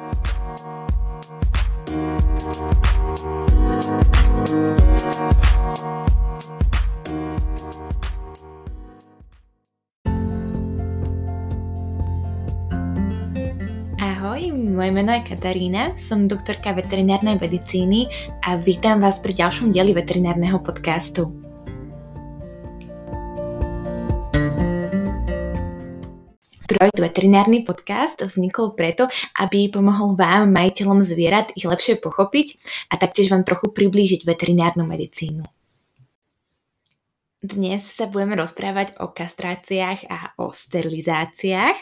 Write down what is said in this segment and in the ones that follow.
Ahoj, moje meno je Katarína, som doktorka veterinárnej medicíny a vítam vás pri ďalšom dieli veterinárneho podcastu. Projekt Veterinárny podcast vznikol preto, aby pomohol vám, majiteľom zvierat, ich lepšie pochopiť a taktiež vám trochu priblížiť veterinárnu medicínu. Dnes sa budeme rozprávať o kastráciách a o sterilizáciách.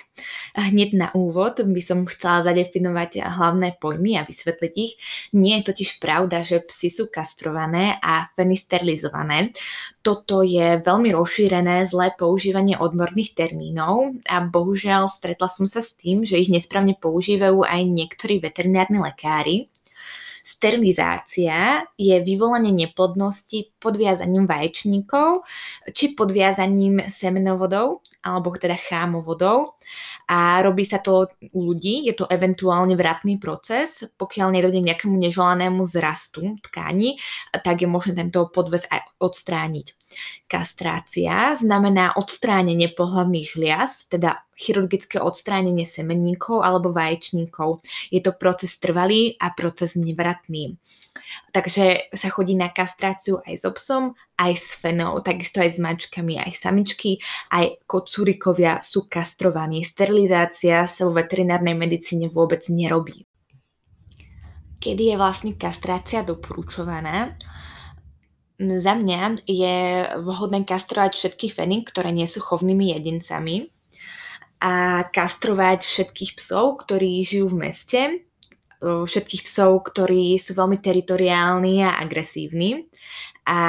Hneď na úvod by som chcela zadefinovať hlavné pojmy a vysvetliť ich. Nie je totiž pravda, že psy sú kastrované a feny sterilizované. Toto je veľmi rozšírené zlé používanie odborných termínov a bohužiaľ stretla som sa s tým, že ich nesprávne používajú aj niektorí veterinárni lekári. Sterilizácia je vyvolanie neplodnosti podviazaním vaječníkov či podviazaním semenovodov alebo teda chámovodov a robí sa to u ľudí, je to eventuálne vratný proces, pokiaľ nedojde k nejakému neželanému zrastu tkáni, tak je možné tento podves aj odstrániť. Kastrácia znamená odstránenie pohľavných žliaz, teda chirurgické odstránenie semenníkov alebo vaječníkov. Je to proces trvalý a proces nevratný. Takže sa chodí na kastráciu aj s obsom, aj s fenou, takisto aj s mačkami, aj samičky, aj kocúrikovia sú kastrovaní. Sterilizácia sa vo veterinárnej medicíne vôbec nerobí. Kedy je vlastne kastrácia doporučovaná? Za mňa je vhodné kastrovať všetky feny, ktoré nie sú chovnými jedincami a kastrovať všetkých psov, ktorí žijú v meste, všetkých psov, ktorí sú veľmi teritoriálni a agresívni a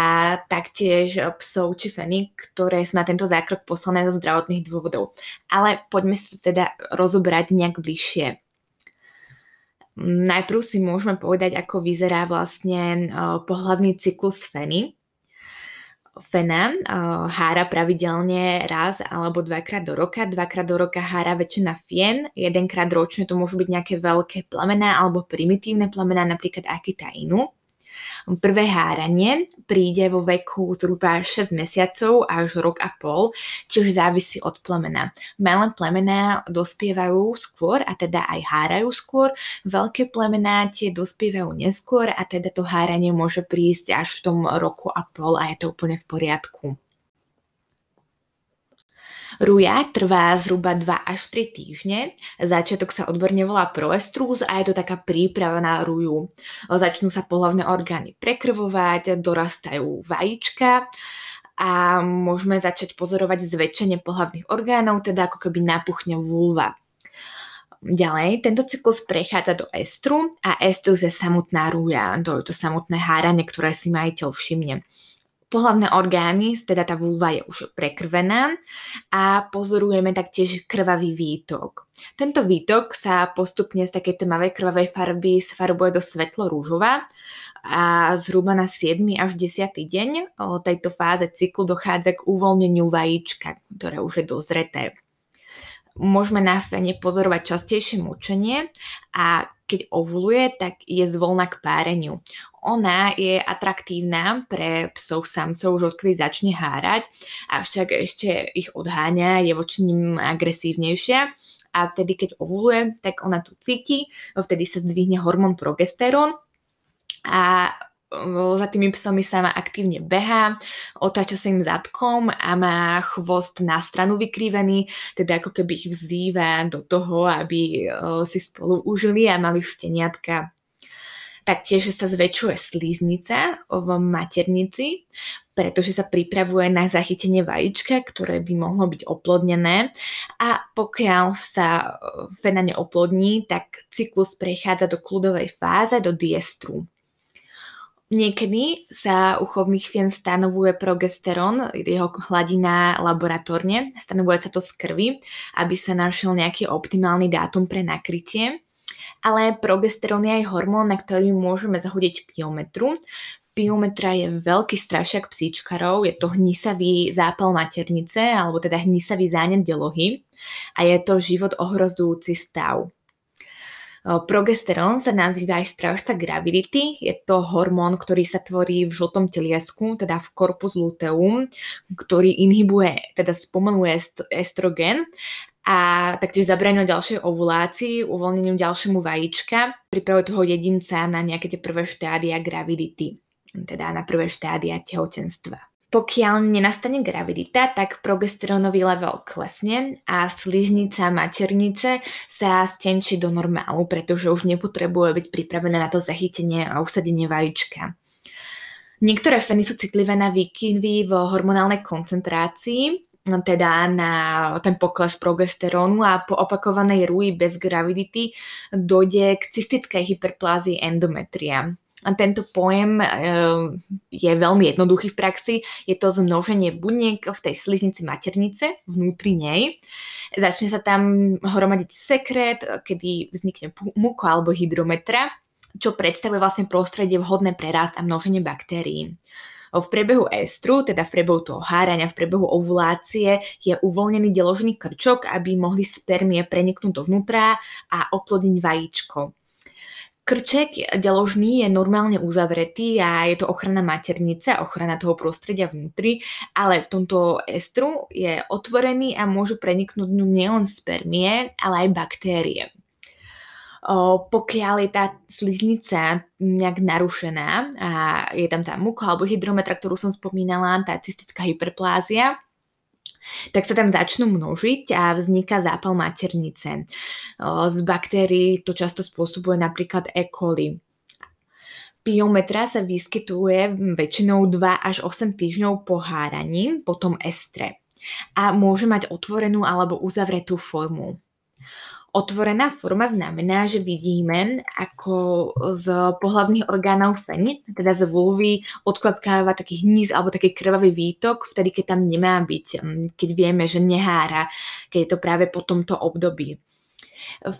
taktiež psov či feny, ktoré sú na tento zákrok poslané zo zdravotných dôvodov. Ale poďme si to teda rozobrať nejak bližšie. Najprv si môžeme povedať, ako vyzerá vlastne pohľadný cyklus feny. Fena hára pravidelne raz alebo dvakrát do roka. Dvakrát do roka hára väčšina fien, jedenkrát ročne to môžu byť nejaké veľké plamená alebo primitívne plamená, napríklad Akita Inu. Prvé háranie príde vo veku zhruba 6 mesiacov až rok a pol, čiže závisí od plemena. Malé plemená dospievajú skôr a teda aj hárajú skôr, veľké plemená tie dospievajú neskôr a teda to háranie môže prísť až v tom roku a pol a je to úplne v poriadku. Ruja trvá zhruba 2 až 3 týždne. Začiatok sa odborne volá proestrúz a je to taká príprava na ruju. Začnú sa pohlavné orgány prekrvovať, dorastajú vajíčka a môžeme začať pozorovať zväčšenie pohlavných orgánov, teda ako keby napuchne vulva. Ďalej, tento cyklus prechádza do estru a estrus je samotná rúja, to je to samotné háranie, ktoré si majiteľ všimne pohlavné orgány, teda tá vulva je už prekrvená a pozorujeme taktiež krvavý výtok. Tento výtok sa postupne z takej tmavej krvavej farby sfarbuje do svetlo-rúžová a zhruba na 7. až 10. deň o tejto fáze cyklu dochádza k uvoľneniu vajíčka, ktoré už je dozreté. Môžeme na fene pozorovať častejšie mučenie a keď ovuluje, tak je zvolná k páreniu. Ona je atraktívna pre psov samcov už odkedy začne hárať, avšak ešte ich odháňa, je voči ním agresívnejšia a vtedy, keď ovuluje, tak ona tu cíti, vtedy sa zdvihne hormón progesterón a za tými psami sama aktívne behá, otáča sa im zadkom a má chvost na stranu vykrivený, teda ako keby ich vzýva do toho, aby si spolu užili a mali šteniatka. Taktiež sa zväčšuje slíznica v maternici, pretože sa pripravuje na zachytenie vajíčka, ktoré by mohlo byť oplodnené a pokiaľ sa fena neoplodní, tak cyklus prechádza do kľudovej fáze, do diestru. Niekedy sa u chovných fien stanovuje progesterón, jeho hladina laboratórne, stanovuje sa to z krvi, aby sa našiel nejaký optimálny dátum pre nakrytie. Ale progesterón je aj hormón, na ktorý môžeme zahodiť piometru. Piometra je veľký strašiak psíčkarov, je to hnisavý zápal maternice, alebo teda hnisavý zánet delohy a je to život ohrozujúci stav. Progesterón sa nazýva aj strážca gravidity. Je to hormón, ktorý sa tvorí v žltom teliesku, teda v corpus luteum, ktorý inhibuje, teda spomaluje estrogen a taktiež zabránil ďalšej ovulácii, uvoľnením ďalšiemu vajíčka, pripravuje toho jedinca na nejaké tie prvé štádia gravidity, teda na prvé štádia tehotenstva. Pokiaľ nenastane gravidita, tak progesterónový level klesne a sliznica maternice sa stenčí do normálu, pretože už nepotrebuje byť pripravená na to zachytenie a usadenie vajíčka. Niektoré feny sú citlivé na výkyvy v hormonálnej koncentrácii, teda na ten pokles progesterónu a po opakovanej rúji bez gravidity dojde k cystickej hyperplázii endometria. A tento pojem ehm, je veľmi jednoduchý v praxi. Je to zmnoženie buniek v tej sliznici maternice, vnútri nej. Začne sa tam hromadiť sekret, kedy vznikne muko alebo hydrometra, čo predstavuje vlastne prostredie vhodné pre rast a množenie baktérií. V priebehu estru, teda v priebehu toho hárania, v priebehu ovulácie je uvoľnený deložený krčok, aby mohli spermie preniknúť dovnútra a oplodniť vajíčko. Krček deložný je normálne uzavretý a je to ochrana maternice, ochrana toho prostredia vnútri, ale v tomto estru je otvorený a môžu preniknúť nielen spermie, ale aj baktérie. O, pokiaľ je tá sliznica nejak narušená a je tam tá muka alebo hydrometra, ktorú som spomínala, tá cystická hyperplázia, tak sa tam začnú množiť a vzniká zápal maternice. Z baktérií to často spôsobuje napríklad E. coli. Piometra sa vyskytuje väčšinou 2 až 8 týždňov po háraní, potom estre a môže mať otvorenú alebo uzavretú formu. Otvorená forma znamená, že vidíme, ako z pohľavných orgánov feny, teda z vulvy, odklapkáva taký hníz alebo taký krvavý výtok, vtedy, keď tam nemá byť, mm, keď vieme, že nehára, keď je to práve po tomto období.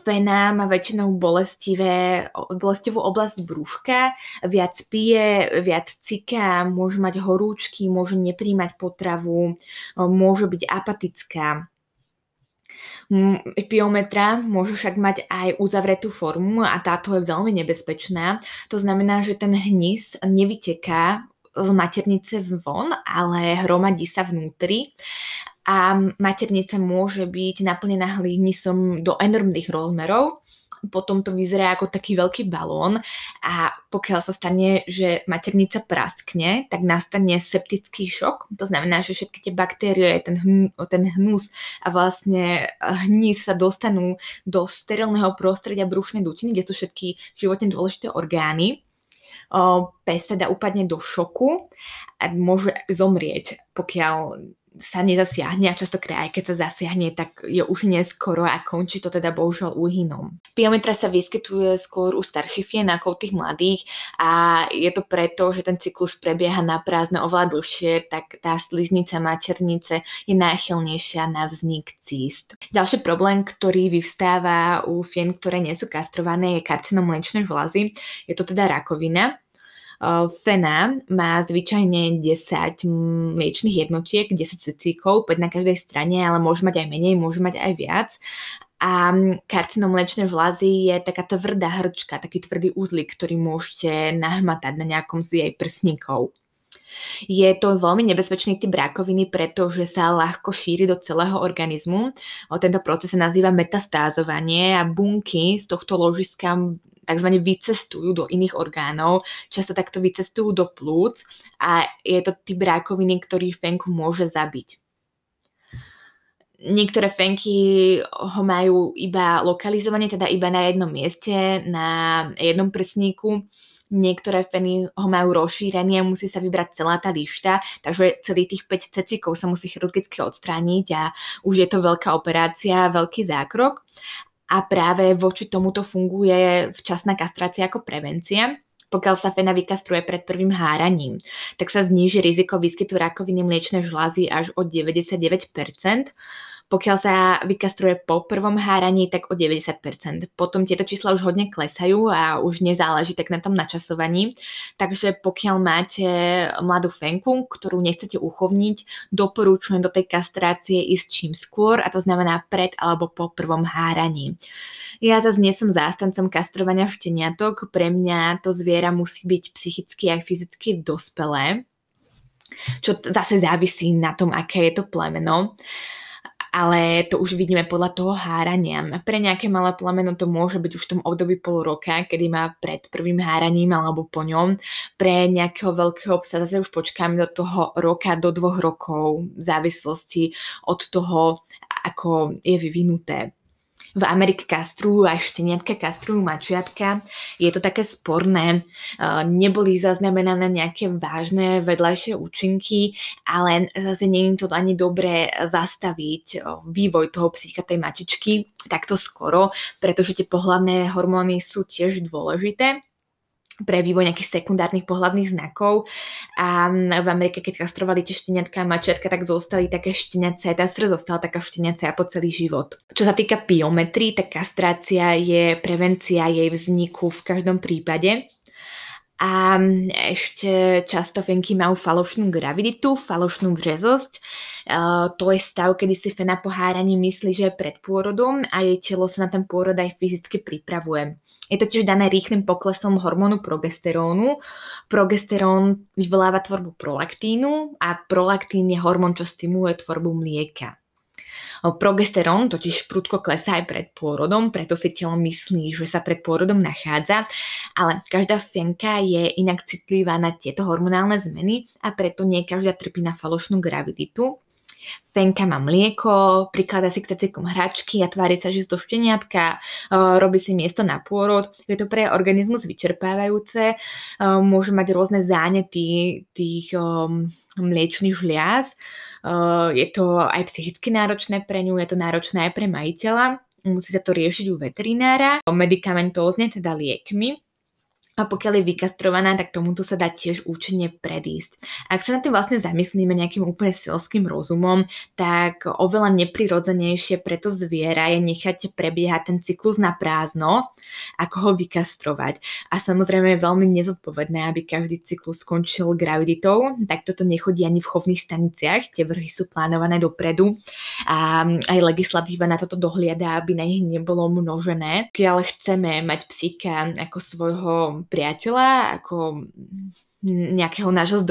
Fena má väčšinou bolestivé, bolestivú oblasť brúška, viac pije, viac ciká, môže mať horúčky, môže nepríjmať potravu, môže byť apatická. Epiometra môže však mať aj uzavretú formu a táto je veľmi nebezpečná. To znamená, že ten hnis nevyteká z maternice von, ale hromadí sa vnútri a maternica môže byť naplnená hlinísom do enormných rozmerov potom to vyzerá ako taký veľký balón a pokiaľ sa stane, že maternica praskne, tak nastane septický šok. To znamená, že všetky tie baktérie, ten, hnú, ten hnus a vlastne hníz sa dostanú do sterilného prostredia brušnej dutiny, kde sú všetky životne dôležité orgány pes teda upadne do šoku a môže zomrieť, pokiaľ sa nezasiahne a častokrát aj keď sa zasiahne, tak je už neskoro a končí to teda bohužiaľ úhynom. Piometra sa vyskytuje skôr u starších fien ako u tých mladých a je to preto, že ten cyklus prebieha na prázdne oveľa dlhšie, tak tá sliznica maternice je náchylnejšia na vznik císt. Ďalší problém, ktorý vyvstáva u fien, ktoré nie sú kastrované, je karcinom mliečnej žlazy. Je to teda rakovina, Fena má zvyčajne 10 mliečných jednotiek, 10 cecíkov, 5 na každej strane, ale môže mať aj menej, môže mať aj viac. A karcinom mliečnej žlazy je taká tvrdá hrčka, taký tvrdý úzlik, ktorý môžete nahmatať na nejakom z jej prsníkov. Je to veľmi nebezpečný typ rakoviny, pretože sa ľahko šíri do celého organizmu. Tento proces sa nazýva metastázovanie a bunky z tohto ložiska tzv. vycestujú do iných orgánov, často takto vycestujú do plúc a je to typ rakoviny, ktorý fenku môže zabiť. Niektoré fenky ho majú iba lokalizovanie, teda iba na jednom mieste, na jednom prsníku. Niektoré feny ho majú rozšírený a musí sa vybrať celá tá lišta, takže celý tých 5 cecíkov sa musí chirurgicky odstrániť a už je to veľká operácia, veľký zákrok a práve voči tomuto funguje včasná kastrácia ako prevencia. Pokiaľ sa fena vykastruje pred prvým háraním, tak sa zníži riziko výskytu rakoviny mliečnej žlázy až o 99%. Pokiaľ sa vykastruje po prvom háraní, tak o 90%. Potom tieto čísla už hodne klesajú a už nezáleží tak na tom načasovaní. Takže pokiaľ máte mladú fenku, ktorú nechcete uchovniť, doporučujem do tej kastrácie ísť čím skôr a to znamená pred alebo po prvom háraní. Ja zase nie som zástancom kastrovania šteniatok, pre mňa to zviera musí byť psychicky a fyzicky dospelé, čo zase závisí na tom, aké je to plemeno ale to už vidíme podľa toho hárania. Pre nejaké malé plemeno to môže byť už v tom období pol roka, kedy má pred prvým háraním alebo po ňom. Pre nejakého veľkého psa zase už počkáme do toho roka do dvoch rokov v závislosti od toho, ako je vyvinuté v Amerike kastrujú aj šteniatka, kastrujú mačiatka. Je to také sporné. Neboli zaznamenané nejaké vážne vedľajšie účinky, ale zase nie je to ani dobré zastaviť vývoj toho psychika tej mačičky takto skoro, pretože tie pohlavné hormóny sú tiež dôležité pre vývoj nejakých sekundárnych pohľadných znakov. A v Amerike, keď kastrovali tie šteniatka a mačiatka, tak zostali také šteniace, tá srdc zostala taká šteniacia po celý život. Čo sa týka piometrii, tak kastrácia je prevencia jej vzniku v každom prípade. A ešte často fenky majú falošnú graviditu, falošnú březosť. Uh, to je stav, kedy si fena po háraní myslí, že je pred pôrodom a jej telo sa na ten pôrod aj fyzicky pripravuje. Je to tiež dané rýchlým poklesom hormónu progesterónu. Progesterón vyvoláva tvorbu prolaktínu a prolaktín je hormón, čo stimuluje tvorbu mlieka. Progesterón totiž prudko klesá aj pred pôrodom, preto si telo myslí, že sa pred pôrodom nachádza, ale každá fenka je inak citlivá na tieto hormonálne zmeny a preto nie každá trpí na falošnú graviditu. Fenka má mlieko, prikladá si k cecikom hračky a tvári sa, že to šteniatka, robí si miesto na pôrod. Je to pre organizmus vyčerpávajúce, môže mať rôzne zánety tých mliečných žliaz. Je to aj psychicky náročné pre ňu, je to náročné aj pre majiteľa. Musí sa to riešiť u veterinára, medicamentózne, teda liekmi a pokiaľ je vykastrovaná, tak tomuto sa dá tiež účinne predísť. Ak sa na tým vlastne zamyslíme nejakým úplne selským rozumom, tak oveľa neprirodzenejšie pre to zviera je nechať prebiehať ten cyklus na prázdno, ako ho vykastrovať. A samozrejme je veľmi nezodpovedné, aby každý cyklus skončil graviditou, tak toto nechodí ani v chovných staniciach, tie vrhy sú plánované dopredu a aj legislatíva na toto dohliada, aby na nich nebolo množené. Keď chceme mať psíka ako svojho priateľa, ako nejakého nášho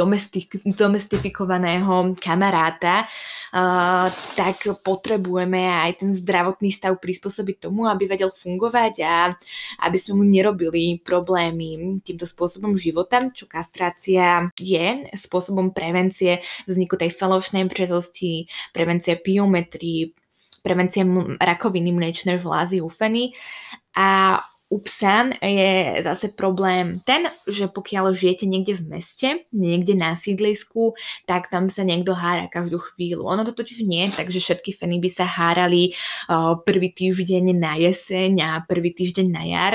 domestifikovaného kamaráta, uh, tak potrebujeme aj ten zdravotný stav prispôsobiť tomu, aby vedel fungovať a aby sme mu nerobili problémy týmto spôsobom života, čo kastrácia je spôsobom prevencie vzniku tej falošnej březosti, prevencie piometrii, prevencie rakoviny mliečnej žlázy u feny a u psa je zase problém ten, že pokiaľ žijete niekde v meste, niekde na sídlisku, tak tam sa niekto hára každú chvíľu. Ono to totiž nie, takže všetky feny by sa hárali uh, prvý týždeň na jeseň a prvý týždeň na jar.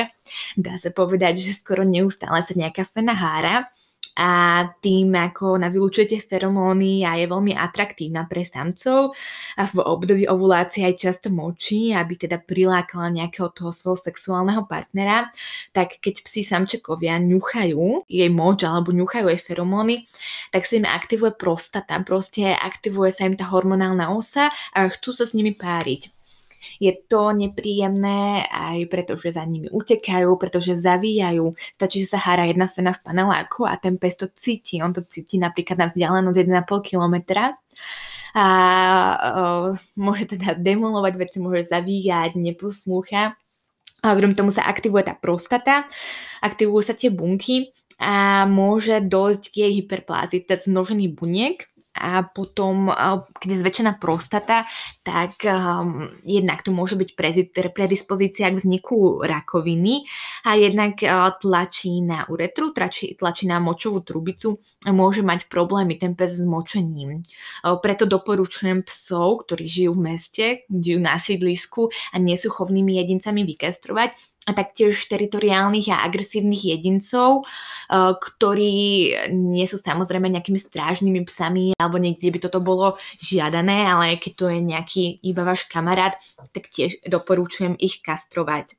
Dá sa povedať, že skoro neustále sa nejaká fena hára a tým ako ona vylúčujete feromóny a je veľmi atraktívna pre samcov a v období ovulácie aj často močí, aby teda prilákala nejakého toho svojho sexuálneho partnera, tak keď psi samčekovia ňuchajú jej moč alebo ňuchajú jej feromóny, tak sa im aktivuje prostata, proste aktivuje sa im tá hormonálna osa a chcú sa s nimi páriť. Je to nepríjemné aj preto, že za nimi utekajú, pretože zavíjajú. Stačí, že sa hára jedna fena v paneláku a ten pes to cíti. On to cíti napríklad na vzdialenosť 1,5 kilometra a uh, môže teda demolovať veci, môže zavíjať, neposlúcha. A okrem tomu sa aktivuje tá prostata, aktivujú sa tie bunky a môže dojsť k jej hyperplázii, teda zmnožený buniek, a potom, keď je zväčšená prostata, tak um, jednak tu môže byť predispozícia k vzniku rakoviny a jednak uh, tlačí na uretru, tlačí, tlačí na močovú trubicu a môže mať problémy ten pes s močením. Uh, preto doporučujem psov, ktorí žijú v meste, žijú na sídlisku a nie sú chovnými jedincami vykastrovať, a taktiež teritoriálnych a agresívnych jedincov, ktorí nie sú samozrejme nejakými strážnymi psami alebo niekde by toto bolo žiadané, ale keď to je nejaký iba váš kamarát, tak tiež doporučujem ich kastrovať.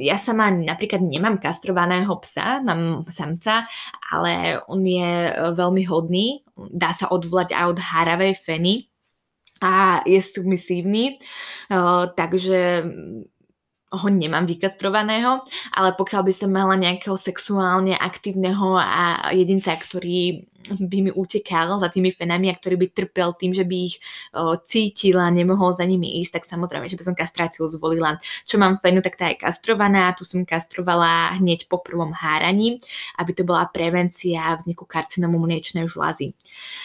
Ja sama napríklad nemám kastrovaného psa, mám samca, ale on je e, veľmi hodný, dá sa odvolať aj od haravej feny a je submisívny, takže ho nemám vykastrovaného, ale pokiaľ by som mala nejakého sexuálne aktívneho a jedinca, ktorý by mi utekal za tými fenami a ktorý by trpel tým, že by ich o, cítil a nemohol za nimi ísť, tak samozrejme, že by som kastráciu zvolila. Čo mám fenu, tak tá je kastrovaná, tu som kastrovala hneď po prvom háraní, aby to bola prevencia vzniku karcinomu mliečnej žlazy.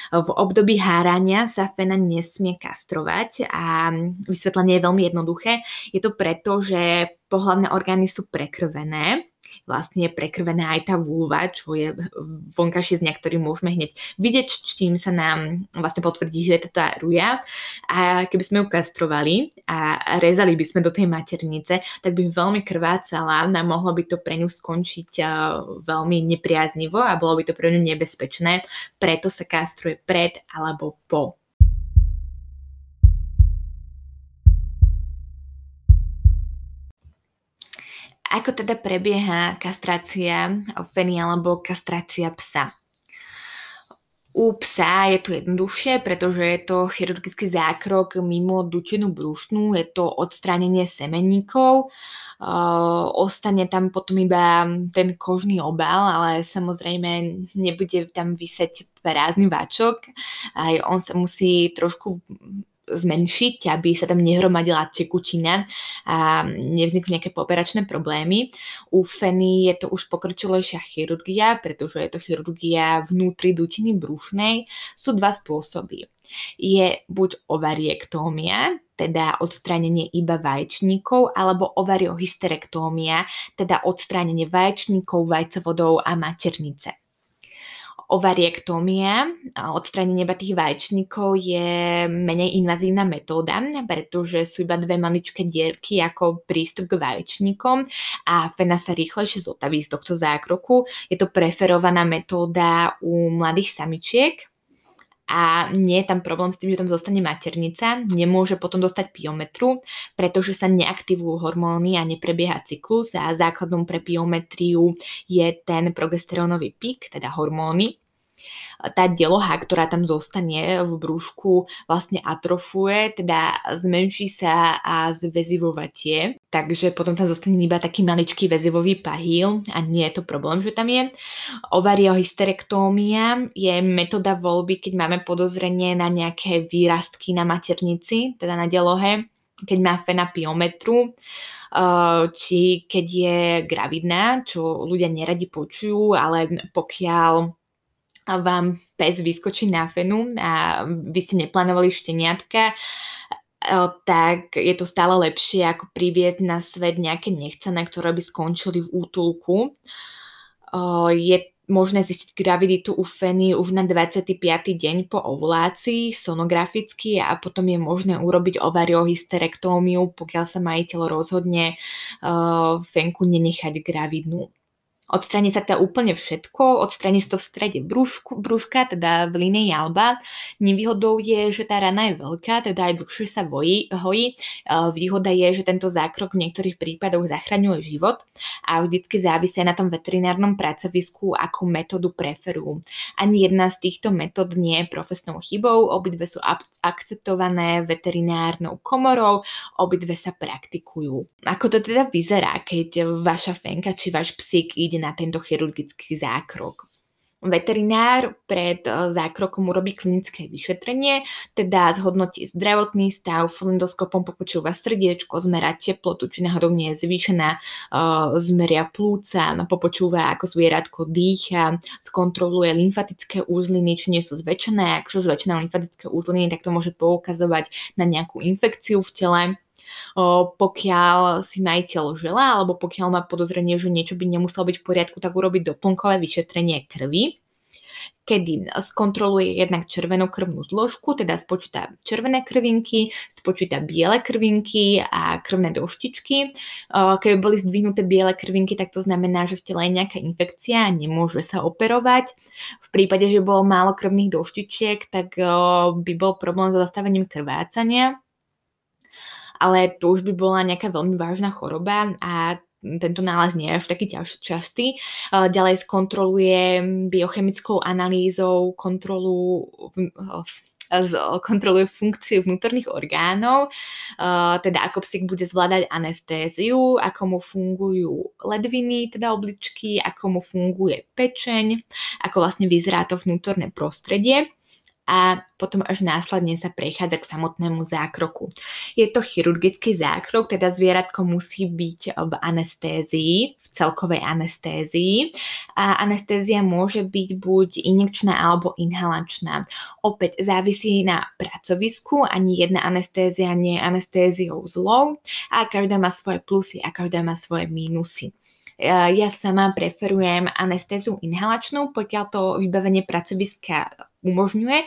V období hárania sa fena nesmie kastrovať a vysvetlenie je veľmi jednoduché. Je to preto, že pohlavné orgány sú prekrvené vlastne prekrvená aj tá vulva, čo je vonkajší znak, ktorý môžeme hneď vidieť, čím sa nám vlastne potvrdí, že je to tá ruja. A keby sme ju kastrovali a rezali by sme do tej maternice, tak by veľmi krvácala a mohlo by to pre ňu skončiť veľmi nepriaznivo a bolo by to pre ňu nebezpečné. Preto sa kastruje pred alebo po Ako teda prebieha kastrácia feny alebo kastrácia psa? U psa je to jednoduchšie, pretože je to chirurgický zákrok mimo dučinu brúšnú, je to odstránenie semenníkov, uh, ostane tam potom iba ten kožný obal, ale samozrejme nebude tam vyseť prázdny váčok, aj on sa musí trošku zmenšiť, aby sa tam nehromadila tekučina a nevznikli nejaké poperačné problémy. U feny je to už pokročilejšia chirurgia, pretože je to chirurgia vnútri dutiny brušnej. Sú dva spôsoby. Je buď ovariektómia, teda odstránenie iba vaječníkov, alebo ovariohysterektómia, teda odstránenie vaječníkov, vajcovodov a maternice ovariektómia, odstránenie iba tých vaječníkov je menej invazívna metóda, pretože sú iba dve maličké dierky ako prístup k vaječníkom a fena sa rýchlejšie zotaví z tohto zákroku. Je to preferovaná metóda u mladých samičiek, a nie je tam problém s tým, že tam zostane maternica, nemôže potom dostať piometru, pretože sa neaktivujú hormóny a neprebieha cyklus a základom pre piometriu je ten progesterónový pík, teda hormóny tá deloha, ktorá tam zostane v brúšku, vlastne atrofuje, teda zmenší sa a zväzivovatie. Takže potom tam zostane iba taký maličký väzivový pahýl a nie je to problém, že tam je. Ovariohysterektómia je metóda voľby, keď máme podozrenie na nejaké výrastky na maternici, teda na delohe, keď má fenapiometru či keď je gravidná, čo ľudia neradi počujú, ale pokiaľ vám pes vyskočí na fenu a vy ste neplánovali šteniatka, e, tak je to stále lepšie ako priviesť na svet nejaké nechcené, ktoré by skončili v útulku. E, je možné zistiť graviditu u feny už na 25. deň po ovulácii sonograficky a potom je možné urobiť ovariohysterektómiu, pokiaľ sa majiteľ rozhodne uh, fenku nenechať gravidnú. Odstraní sa teda úplne všetko, odstraní sa to v strede brúšku, brúška, teda v linii alba. Nevýhodou je, že tá rana je veľká, teda aj dlhšie sa vojí, hojí. Výhoda je, že tento zákrok v niektorých prípadoch zachraňuje život a vždycky závisí na tom veterinárnom pracovisku, akú metódu preferujú. Ani jedna z týchto metód nie je profesnou chybou, obidve sú akceptované veterinárnou komorou, obidve sa praktikujú. Ako to teda vyzerá, keď vaša fenka či váš psík ide na tento chirurgický zákrok. Veterinár pred e, zákrokom urobí klinické vyšetrenie, teda zhodnotí zdravotný stav, flendoskopom popočúva srdiečko, zmerá teplotu, či náhodou nie je zvýšená, e, zmeria plúca, popočúva, ako zvieratko dýcha, skontroluje lymfatické úzliny, či nie sú zväčšené. Ak sú zväčšené lymfatické úzliny, tak to môže poukazovať na nejakú infekciu v tele pokiaľ si majiteľ želá alebo pokiaľ má podozrenie, že niečo by nemuselo byť v poriadku, tak urobiť doplnkové vyšetrenie krvi. kedy skontroluje jednak červenú krvnú zložku, teda spočíta červené krvinky, spočíta biele krvinky a krvné doštičky. Keby boli zdvihnuté biele krvinky, tak to znamená, že v tele je nejaká infekcia a nemôže sa operovať. V prípade, že bolo málo krvných doštičiek, tak by bol problém so zastavením krvácania ale to už by bola nejaká veľmi vážna choroba a tento nález nie je až taký častý. Ďalej skontroluje biochemickou analýzou kontrolu kontroluje funkciu vnútorných orgánov, teda ako psík bude zvládať anestéziu, ako mu fungujú ledviny, teda obličky, ako mu funguje pečeň, ako vlastne vyzerá to vnútorné prostredie a potom až následne sa prechádza k samotnému zákroku. Je to chirurgický zákrok, teda zvieratko musí byť v anestézii, v celkovej anestézii a anestézia môže byť buď injekčná alebo inhalačná. Opäť závisí na pracovisku, ani jedna anestézia nie je anestéziou zlou a každá má svoje plusy a každá má svoje mínusy. Ja sama preferujem anestézu inhalačnú, pokiaľ to vybavenie pracoviska umožňuje.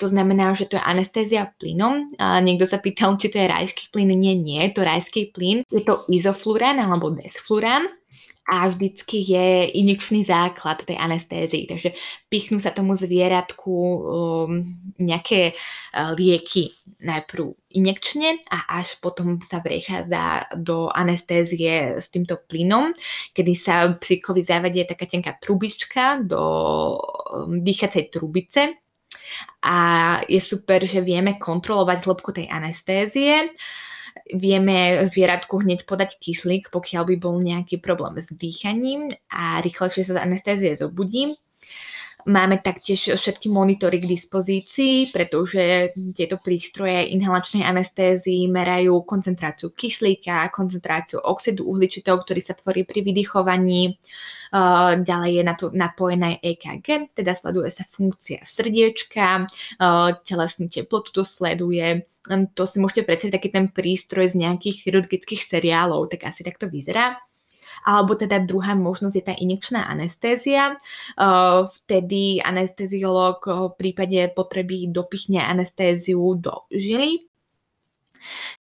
To znamená, že to je anestézia plynom. Niekto sa pýtal, či to je rajský plyn. Nie, nie, je to rajský plyn. Je to izoflurán alebo desflurán a vždycky je injekčný základ tej anestézii. Takže pichnú sa tomu zvieratku um, nejaké uh, lieky najprv injekčne a až potom sa prechádza do anestézie s týmto plynom, kedy sa psíkovi zavedie taká tenká trubička do um, dýchacej trubice a je super, že vieme kontrolovať hĺbku tej anestézie Vieme zvieratku hneď podať kyslík, pokiaľ by bol nejaký problém s dýchaním a rýchlejšie sa z anestézie zobudí. Máme taktiež všetky monitory k dispozícii, pretože tieto prístroje inhalačnej anestézii merajú koncentráciu kyslíka, koncentráciu oxidu uhličitého, ktorý sa tvorí pri vydychovaní. Ďalej je na to napojené EKG, teda sleduje sa funkcia srdiečka, telesnú teplotu to sleduje, to si môžete predstaviť taký ten prístroj z nejakých chirurgických seriálov, tak asi takto vyzerá. Alebo teda druhá možnosť je tá injekčná anestézia. Vtedy anesteziolog v prípade potreby dopichne anestéziu do žily.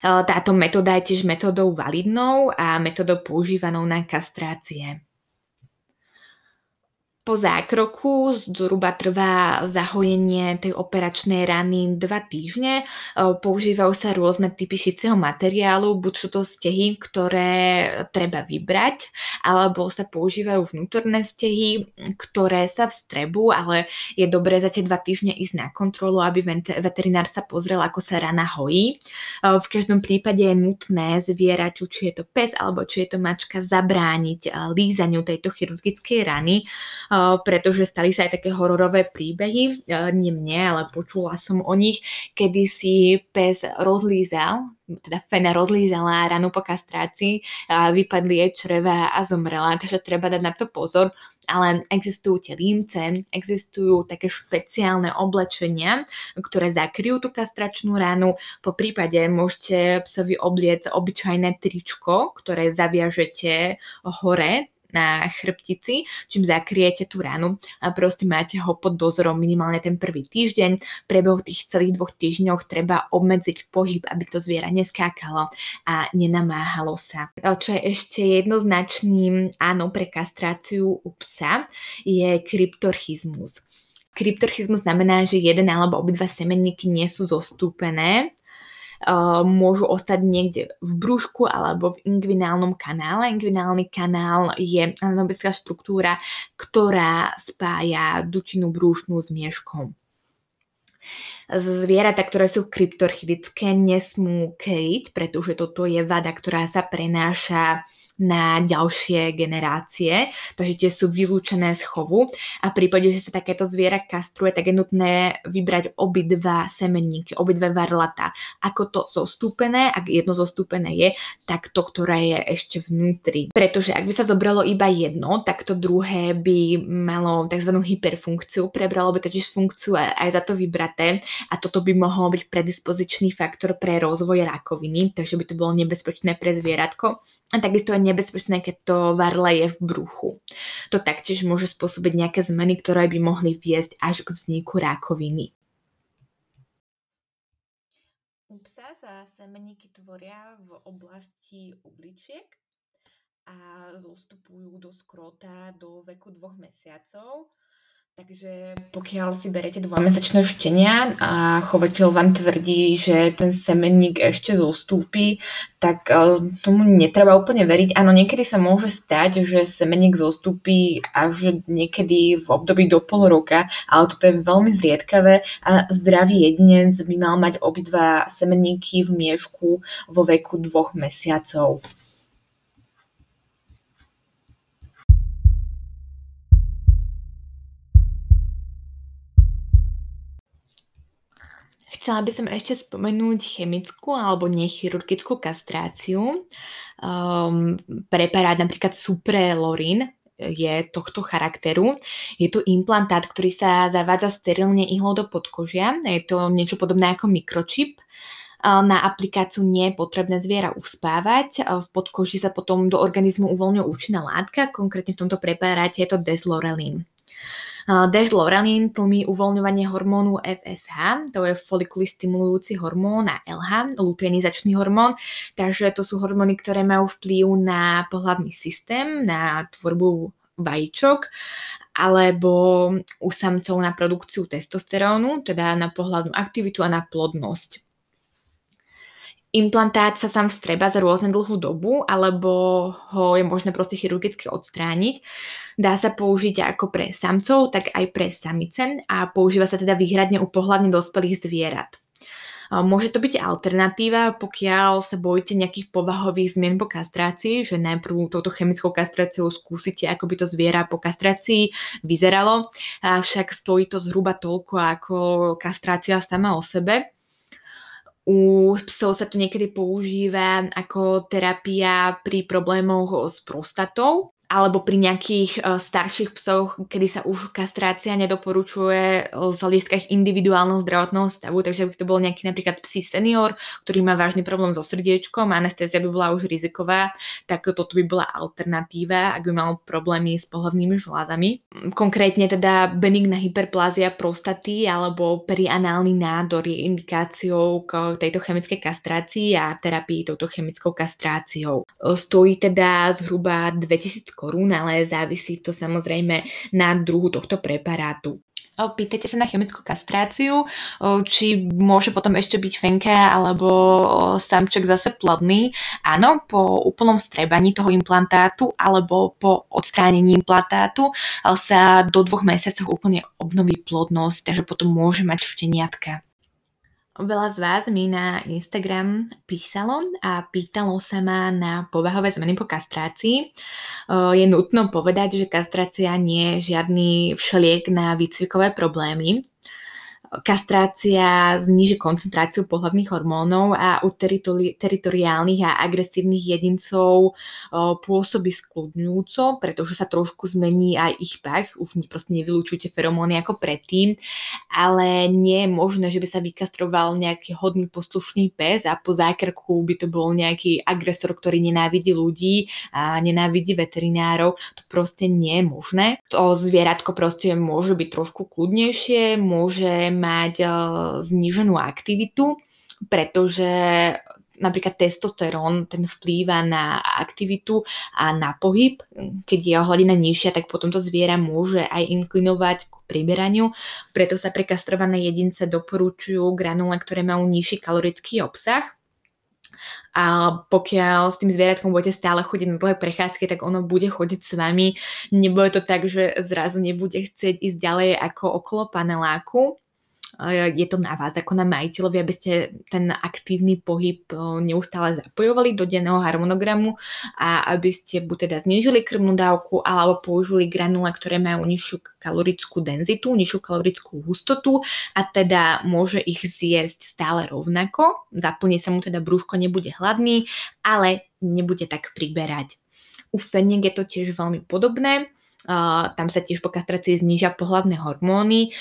Táto metóda je tiež metódou validnou a metódou používanou na kastrácie. Po zákroku zhruba trvá zahojenie tej operačnej rany 2 týždne. E, používajú sa rôzne typy šicieho materiálu, buď sú to stehy, ktoré treba vybrať, alebo sa používajú vnútorné stehy, ktoré sa vstrebú, ale je dobré za tie 2 týždne ísť na kontrolu, aby veterinár sa pozrel, ako sa rana hojí. E, v každom prípade je nutné zvieraťu, či je to pes alebo či je to mačka, zabrániť e, lízaniu tejto chirurgickej rany pretože stali sa aj také hororové príbehy, nie mne, ale počula som o nich, kedy si pes rozlízal, teda Fena rozlízala ranu po kastrácii, vypadli jej čreva a zomrela, takže treba dať na to pozor ale existujú tie límce, existujú také špeciálne oblečenia, ktoré zakryjú tú kastračnú ránu. Po prípade môžete psovi obliec obyčajné tričko, ktoré zaviažete hore na chrbtici, čím zakriete tú ranu a proste máte ho pod dozorom minimálne ten prvý týždeň. Prebehu tých celých dvoch týždňoch treba obmedziť pohyb, aby to zviera neskákalo a nenamáhalo sa. Čo je ešte jednoznačným áno pre kastráciu u psa je kryptorchizmus. Kryptorchizmus znamená, že jeden alebo obidva semenníky nie sú zostúpené môžu ostať niekde v brúšku alebo v ingvinálnom kanále. Ingvinálny kanál je anatomická štruktúra, ktorá spája dučinu brúšnú s mieškom. Zvieratá, ktoré sú kryptorchidické, nesmú kejť, pretože toto je vada, ktorá sa prenáša na ďalšie generácie, takže tie sú vylúčené z chovu a v prípade, že sa takéto zviera kastruje, tak je nutné vybrať obidva semenníky, obidve varlata. Ako to zostúpené, ak jedno zostúpené je, tak to, ktoré je ešte vnútri. Pretože ak by sa zobralo iba jedno, tak to druhé by malo tzv. hyperfunkciu, prebralo by totiž funkciu aj za to vybraté a toto by mohol byť predispozičný faktor pre rozvoj rakoviny, takže by to bolo nebezpečné pre zvieratko A takisto je nebezpečné, keď to varleje v bruchu. To taktiež môže spôsobiť nejaké zmeny, ktoré by mohli viesť až k vzniku rákoviny. U psa sa semeníky tvoria v oblasti obličiek a zostupujú do skrota do veku dvoch mesiacov Takže pokiaľ si berete dvojmesačné štenia a chovateľ vám tvrdí, že ten semenník ešte zostúpi, tak e, tomu netreba úplne veriť. Áno, niekedy sa môže stať, že semenník zostúpi až niekedy v období do pol roka, ale toto je veľmi zriedkavé a zdravý jedinec by mal mať obidva semenníky v miešku vo veku dvoch mesiacov. Chcela by som ešte spomenúť chemickú alebo nechirurgickú kastráciu. Um, preparát napríklad Suprelorin je tohto charakteru. Je to implantát, ktorý sa zavádza sterilne ihlou do podkožia. Je to niečo podobné ako mikročip. Na aplikáciu nie je potrebné zviera uspávať. V podkoži sa potom do organizmu uvoľňuje účinná látka, konkrétne v tomto preparáte je to deslorelin. Deslorelin tlmí uvoľňovanie hormónu FSH, to je folikulystimulujúci hormón a LH, luteinizačný hormón, takže to sú hormóny, ktoré majú vplyv na pohľavný systém, na tvorbu vajíčok alebo u samcov na produkciu testosterónu, teda na pohľadnú aktivitu a na plodnosť. Implantát sa sám vstreba za rôzne dlhú dobu, alebo ho je možné proste chirurgicky odstrániť. Dá sa použiť ako pre samcov, tak aj pre samice a používa sa teda výhradne u pohľadne dospelých zvierat. Môže to byť alternatíva, pokiaľ sa bojíte nejakých povahových zmien po kastrácii, že najprv touto chemickou kastráciou skúsite, ako by to zviera po kastrácii vyzeralo, avšak stojí to zhruba toľko ako kastrácia sama o sebe. U psov sa to niekedy používa ako terapia pri problémoch s prostatou, alebo pri nejakých uh, starších psoch, kedy sa už kastrácia nedoporučuje z hľadiska individuálneho zdravotného stavu, takže by to bol nejaký napríklad psí senior, ktorý má vážny problém so srdiečkom, anestézia by bola už riziková, tak toto by bola alternatíva, ak by mal problémy s pohľavnými žlázami. Konkrétne teda benigná hyperplázia prostaty alebo perianálny nádor je indikáciou k tejto chemickej kastrácii a terapii touto chemickou kastráciou. Stojí teda zhruba 2000 korún, ale závisí to samozrejme na druhu tohto preparátu. Pýtajte sa na chemickú kastráciu, či môže potom ešte byť fenka alebo samček zase plodný. Áno, po úplnom strebaní toho implantátu alebo po odstránení implantátu sa do dvoch mesiacov úplne obnoví plodnosť, takže potom môže mať šteniatka. Veľa z vás mi na Instagram písalo a pýtalo sa ma na povahové zmeny po kastrácii. Je nutno povedať, že kastrácia nie je žiadny všeliek na výcvikové problémy kastrácia zníži koncentráciu pohľadných hormónov a u teritori- teritoriálnych a agresívnych jedincov pôsobí skľudňujúco, pretože sa trošku zmení aj ich pach, už proste nevylúčujete feromóny ako predtým, ale nie je možné, že by sa vykastroval nejaký hodný poslušný pes a po zákrku by to bol nejaký agresor, ktorý nenávidí ľudí a nenávidí veterinárov. To proste nie je možné. To zvieratko proste môže byť trošku kľudnejšie, môže mať uh, zníženú aktivitu, pretože napríklad testosterón, ten vplýva na aktivitu a na pohyb. Keď je hladina nižšia, tak potom to zviera môže aj inklinovať k priberaniu. Preto sa pre kastrované jedince doporučujú granule, ktoré majú nižší kalorický obsah. A pokiaľ s tým zvieratkom budete stále chodiť na dlhé prechádzky, tak ono bude chodiť s vami. Nebude to tak, že zrazu nebude chcieť ísť ďalej ako okolo paneláku je to na vás ako na majiteľovi, aby ste ten aktívny pohyb neustále zapojovali do denného harmonogramu a aby ste buď teda znížili krvnú dávku alebo použili granule, ktoré majú nižšiu kalorickú denzitu, nižšiu kalorickú hustotu a teda môže ich zjesť stále rovnako. Zaplní sa mu teda brúško, nebude hladný, ale nebude tak priberať. U feniek je to tiež veľmi podobné tam sa tiež po kastrácii znižia pohľadné hormóny,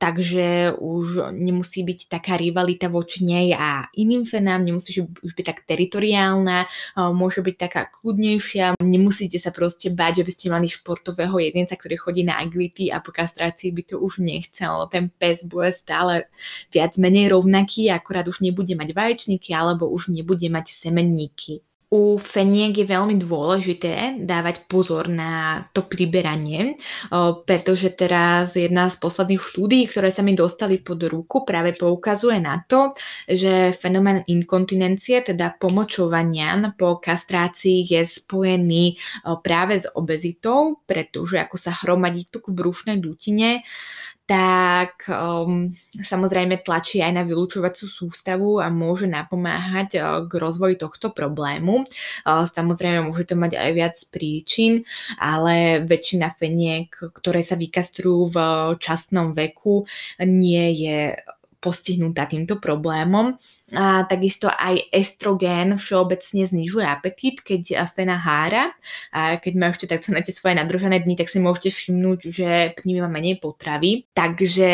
takže už nemusí byť taká rivalita voči nej a iným fenám, nemusí už byť tak teritoriálna, môže byť taká kľudnejšia, nemusíte sa proste báť, že by ste mali športového jedinca, ktorý chodí na agility a po kastrácii by to už nechcel. Ten pes bude stále viac menej rovnaký, akorát už nebude mať vaječníky alebo už nebude mať semenníky. U feniek je veľmi dôležité dávať pozor na to priberanie, pretože teraz jedna z posledných štúdí, ktoré sa mi dostali pod ruku, práve poukazuje na to, že fenomén inkontinencie, teda pomočovania po kastrácii je spojený práve s obezitou, pretože ako sa hromadí tuk v brušnej dutine, tak um, samozrejme tlačí aj na vylúčovacú sústavu a môže napomáhať uh, k rozvoji tohto problému. Uh, samozrejme môže to mať aj viac príčin, ale väčšina feniek, ktoré sa vykastrujú v časnom veku, nie je postihnutá týmto problémom. A takisto aj estrogén všeobecne znižuje apetít, keď fena hára. A keď má ešte na tie svoje nadržané dni, tak si môžete všimnúť, že má menej potravy. Takže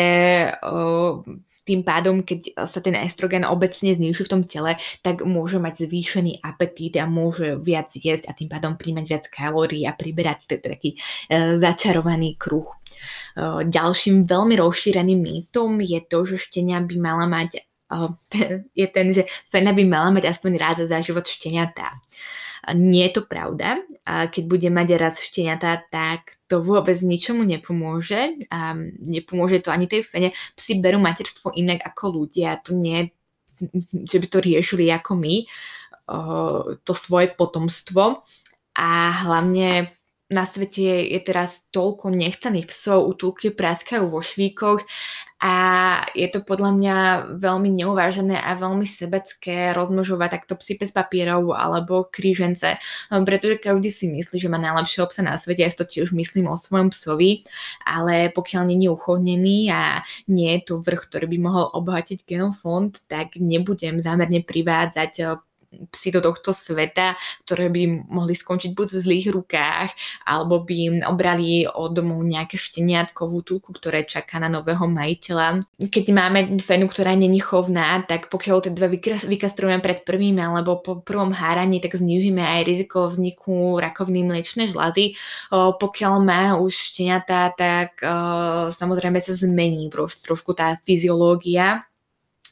tým pádom, keď sa ten estrogen obecne zniží v tom tele, tak môže mať zvýšený apetít a môže viac jesť a tým pádom príjmať viac kalórií a priberať taký e, začarovaný kruh. Ďalším veľmi rozšíreným mýtom je to, že štenia by mala mať je ten, že fena by mala mať aspoň raz za život šteniatá. Nie je to pravda. Keď bude mať raz šteniatá, tak to vôbec ničomu nepomôže. Nepomôže to ani tej fene. Psi berú materstvo inak ako ľudia. To nie že by to riešili ako my, to svoje potomstvo. A hlavne na svete je teraz toľko nechcených psov, útulky praskajú vo švíkoch a je to podľa mňa veľmi neuvážené a veľmi sebecké rozmnožovať takto psy bez papierov alebo krížence, no, pretože každý si myslí, že má najlepšieho psa na svete, ja si to tiež myslím o svojom psovi, ale pokiaľ nie je uchodnený a nie je to vrch, ktorý by mohol obohatiť genofond, tak nebudem zámerne privádzať psy do tohto sveta, ktoré by mohli skončiť buď v zlých rukách, alebo by obrali od domov nejaké šteniatkovú túku, ktoré čaká na nového majiteľa. Keď máme fenu, ktorá není chovná, tak pokiaľ tie dve vykastrujeme pred prvým alebo po prvom háraní, tak znižíme aj riziko vzniku rakoviny mliečnej žľazy. Pokiaľ má už šteniatá, tak samozrejme sa zmení trošku tá fyziológia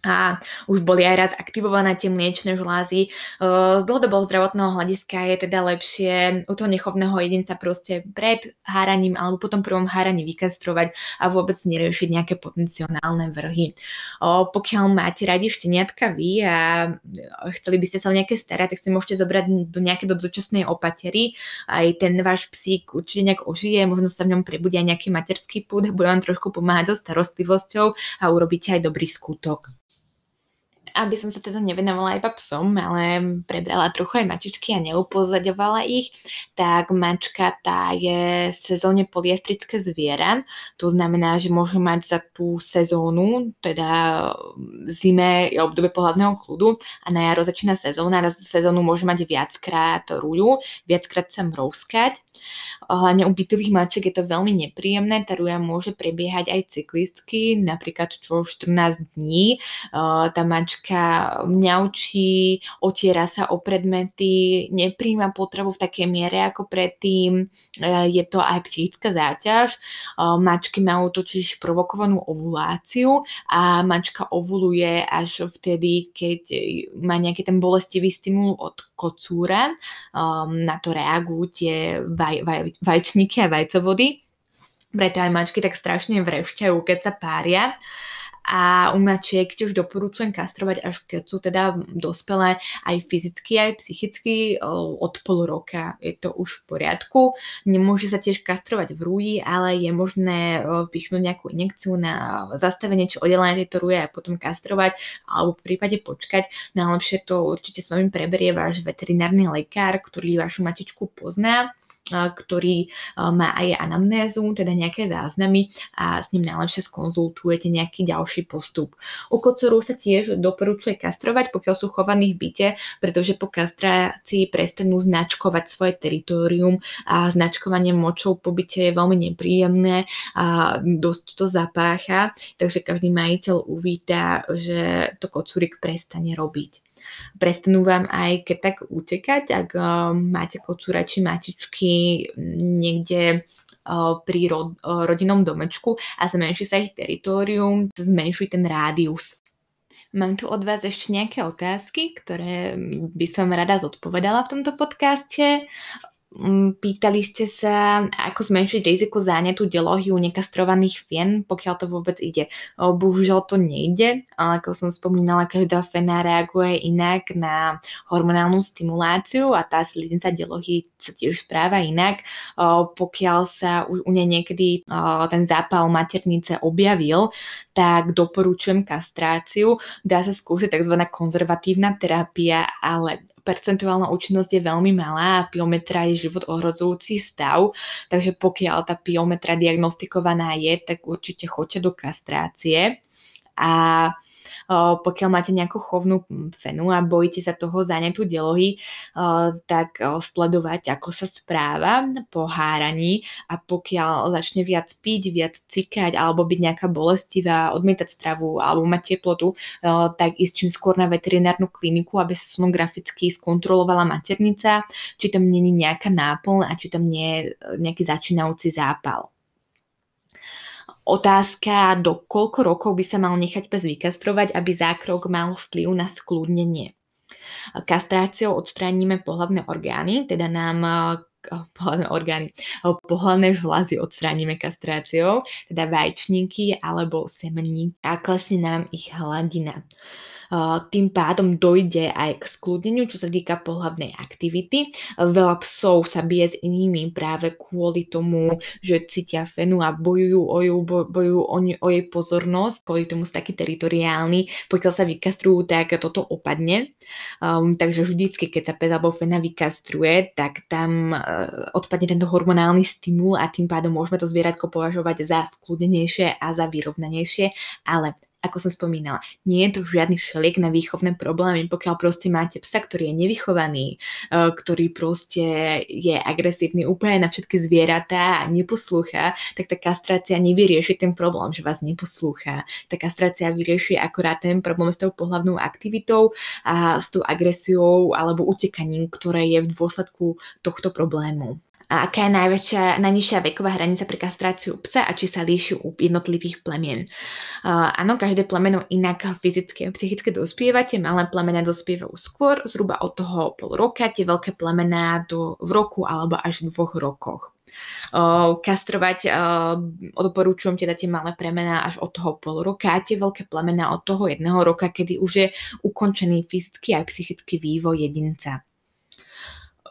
a už boli aj raz aktivované tie mliečne žlázy. Z dlhodobého zdravotného hľadiska je teda lepšie u toho nechovného jedinca proste pred háraním alebo potom prvom háraní vykastrovať a vôbec neriešiť nejaké potenciálne vrhy. Pokiaľ máte radi šteniatka vy a chceli by ste sa o nejaké starať, tak si môžete zobrať do nejaké do dočasnej opatery. Aj ten váš psík určite nejak ožije, možno sa v ňom prebudí aj nejaký materský púd, bude vám trošku pomáhať so starostlivosťou a urobíte aj dobrý skutok aby som sa teda nevenovala iba psom, ale prebrala trochu aj mačičky a neupozaďovala ich, tak mačka tá je sezóne poliestrické zviera. To znamená, že môže mať za tú sezónu, teda zime je obdobie pohľadného kľudu a na jaro začína sezóna. Raz sezónu môže mať viackrát ruju, viackrát sa mrouskať Hlavne u bytových mačiek je to veľmi nepríjemné, tá ruja môže prebiehať aj cyklicky, napríklad čo 14 dní. Tá mačka mňaučí, otiera sa o predmety, nepríjma potravu v takej miere ako predtým. Je to aj psychická záťaž. Mačky majú totiž provokovanú ovuláciu a mačka ovuluje až vtedy, keď má nejaký ten bolestivý stimul od kocúra. Na to reagujú tie vaj, vaj, vajčníky a vajcovody. Preto aj mačky tak strašne vrešťajú, keď sa pária. A u mačiek tiež doporučujem kastrovať, až keď sú teda dospelé aj fyzicky, aj psychicky od pol roka. Je to už v poriadku. Nemôže sa tiež kastrovať v rúji, ale je možné pichnúť nejakú injekciu na zastavenie či oddelenie tejto rúje a potom kastrovať alebo v prípade počkať. Najlepšie to určite s vami preberie váš veterinárny lekár, ktorý vašu matičku pozná ktorý má aj anamnézu, teda nejaké záznamy a s ním najlepšie skonzultujete nejaký ďalší postup. U kocoru sa tiež doporučuje kastrovať, pokiaľ sú chovaní v byte, pretože po kastrácii prestanú značkovať svoje teritorium a značkovanie močou po byte je veľmi nepríjemné a dosť to zapácha, takže každý majiteľ uvíta, že to kocúrik prestane robiť prestanú vám aj keď tak utekať, ak uh, máte kocúra či matičky niekde uh, pri uh, rodinnom domečku a zmenší sa ich teritorium, zmenšuj ten rádius. Mám tu od vás ešte nejaké otázky, ktoré by som rada zodpovedala v tomto podcaste. Mm, pýtali ste sa, ako zmenšiť riziko zánetu delohy u nekastrovaných fien, pokiaľ to vôbec ide. Bohužiaľ to nejde, ale ako som spomínala, každá fena reaguje inak na hormonálnu stimuláciu a tá sliznica delohy sa tiež správa inak. Pokiaľ sa u nej niekedy ten zápal maternice objavil, tak doporučujem kastráciu. Dá sa skúsiť tzv. konzervatívna terapia, ale percentuálna účinnosť je veľmi malá a piometra je život ohrozujúci stav, takže pokiaľ tá piometra diagnostikovaná je, tak určite choďte do kastrácie. A pokiaľ máte nejakú chovnú fenu a bojíte sa toho zanetu delohy, tak sledovať, ako sa správa po háraní a pokiaľ začne viac piť, viac cikať alebo byť nejaká bolestivá, odmietať stravu alebo mať teplotu, tak ísť čím skôr na veterinárnu kliniku, aby sa sonograficky skontrolovala maternica, či tam není nejaká náplň a či tam nie je nejaký začínajúci zápal. Otázka, do koľko rokov by sa mal nechať pes vykastrovať, aby zákrok mal vplyv na skľudnenie. Kastráciou odstránime pohlavné orgány, teda nám eh, pohľadné orgány, pohľadné žlazy odstránime kastráciou, teda vajčníky alebo semenníky a klesne nám ich hladina tým pádom dojde aj k skľudneniu, čo sa týka pohľadnej aktivity. Veľa psov sa bije s inými práve kvôli tomu, že cítia fenu a bojujú o, ju, bojujú o, o jej pozornosť, kvôli tomu sú takí teritoriálni. Pokiaľ sa vykastrujú, tak toto opadne. Um, takže vždycky, keď sa pes alebo fena vykastruje, tak tam uh, odpadne tento hormonálny stimul a tým pádom môžeme to zvieratko považovať za skľudnejšie a za vyrovnanejšie, ale ako som spomínala, nie je to žiadny všeliek na výchovné problémy, pokiaľ proste máte psa, ktorý je nevychovaný, e, ktorý proste je agresívny úplne na všetky zvieratá a neposlúcha, tak tá kastrácia nevyrieši ten problém, že vás neposlúcha. Tá kastrácia vyrieši akorát ten problém s tou pohľavnou aktivitou a s tou agresiou alebo utekaním, ktoré je v dôsledku tohto problému a aká je najväčšia, najnižšia veková hranica pre kastráciu psa a či sa líši u jednotlivých plemien. Uh, áno, každé plemeno inak fyzicky a psychicky dospievate, malé plemena dospievajú skôr, zhruba od toho pol roka, tie veľké plemená do, v roku alebo až v dvoch rokoch. Uh, kastrovať uh, odporúčujem teda tie malé plemená až od toho pol roka a tie veľké plemená od toho jedného roka, kedy už je ukončený fyzický a psychický vývoj jedinca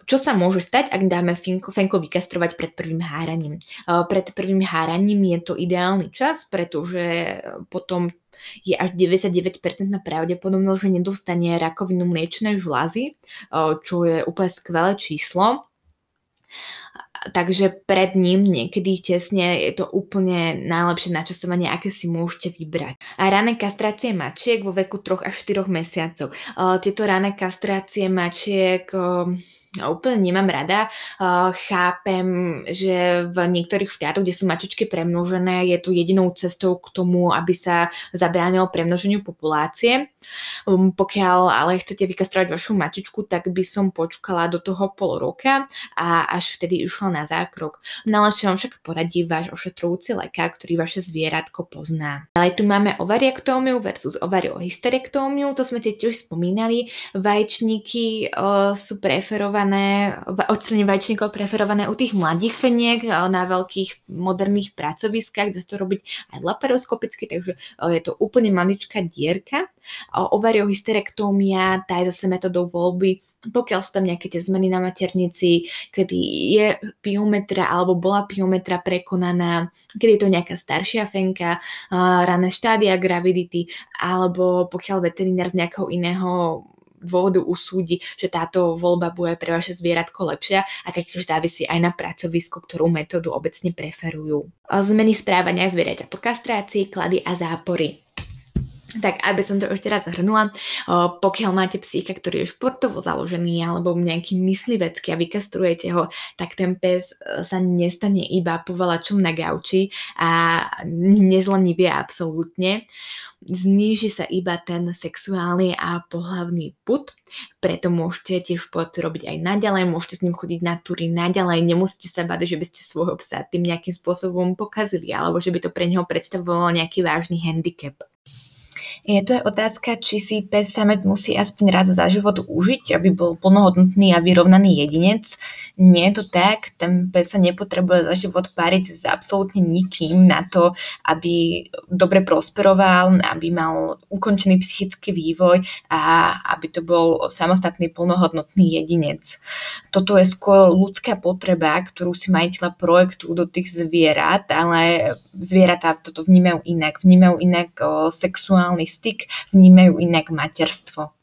čo sa môže stať, ak dáme fenko, fenko vykastrovať pred prvým háraním. Pred prvým háraním je to ideálny čas, pretože potom je až 99% pravdepodobnosť, že nedostane rakovinu mliečnej žlázy, čo je úplne skvelé číslo. Takže pred ním niekedy tesne je to úplne najlepšie načasovanie, aké si môžete vybrať. A rané kastrácie mačiek vo veku 3 až 4 mesiacov. Tieto rané kastrácie mačiek ja úplne nemám rada. Chápem, že v niektorých štátoch, kde sú mačičky premnožené, je to jedinou cestou k tomu, aby sa zabránilo premnoženiu populácie. Um, pokiaľ ale chcete vykastrovať vašu mačičku, tak by som počkala do toho pol roka a až vtedy išla na zákrok. Najlepšie vám však poradí váš ošetrujúci lekár, ktorý vaše zvieratko pozná. Ďalej tu máme ovariektómiu versus ovariohysterektómiu, to sme tiež spomínali. Vajčníky uh, sú preferované, odstranie vajčníkov preferované u tých mladých feniek uh, na veľkých moderných pracoviskách, kde sa to robiť aj laparoskopicky, takže uh, je to úplne maličká dierka. Ovariohysterektómia, tá je zase metodou voľby, pokiaľ sú tam nejaké tie zmeny na maternici, kedy je piometra alebo bola piometra prekonaná, kedy je to nejaká staršia fenka, rané štádia gravidity, alebo pokiaľ veterinár z nejakého iného dôvodu usúdi, že táto voľba bude pre vaše zvieratko lepšia a taktiež závisí aj na pracovisku, ktorú metódu obecne preferujú. Zmeny správania zvieraťa po kastrácii, klady a zápory. Tak, aby som to ešte raz zhrnula, pokiaľ máte psíka, ktorý je športovo založený alebo nejaký myslivecký a vykastrujete ho, tak ten pes e, sa nestane iba povalačom na gauči a nezlenivie absolútne. Zníži sa iba ten sexuálny a pohlavný put, preto môžete tie športy robiť aj naďalej, môžete s ním chodiť na túry naďalej, nemusíte sa bať, že by ste svojho psa tým nejakým spôsobom pokazili alebo že by to pre neho predstavovalo nejaký vážny handicap. Je to je otázka, či si pes samet musí aspoň raz za život užiť, aby bol plnohodnotný a vyrovnaný jedinec. Nie je to tak, ten pes sa nepotrebuje za život páriť s absolútne nikým na to, aby dobre prosperoval, aby mal ukončený psychický vývoj a aby to bol samostatný plnohodnotný jedinec. Toto je skôr ľudská potreba, ktorú si majiteľa projektu do tých zvierat, ale zvieratá toto vnímajú inak. Vnímajú inak o, sexuálny styk vnímajú inak materstvo.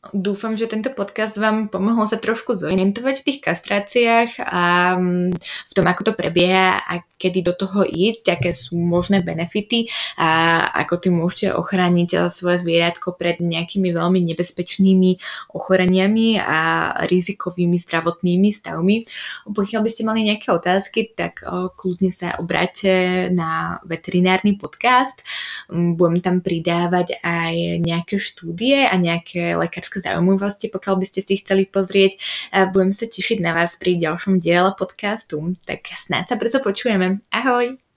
Dúfam, že tento podcast vám pomohol sa trošku zorientovať v tých kastráciách a mm, v tom, ako to prebieha a kedy do toho ísť, aké sú možné benefity a ako ty môžete ochrániť eh, svoje zvieratko pred nejakými veľmi nebezpečnými ochoreniami a rizikovými zdravotnými stavmi. Pokiaľ by ste mali nejaké otázky, tak eh, kľudne sa obráťte na veterinárny podcast. Mm, budem tam pridávať aj nejaké štúdie a nejaké lekárske zaujímavosti, pokiaľ by ste si chceli pozrieť. Budem sa tešiť na vás pri ďalšom diele podcastu. Tak snáď sa brzo počujeme. Ahoj!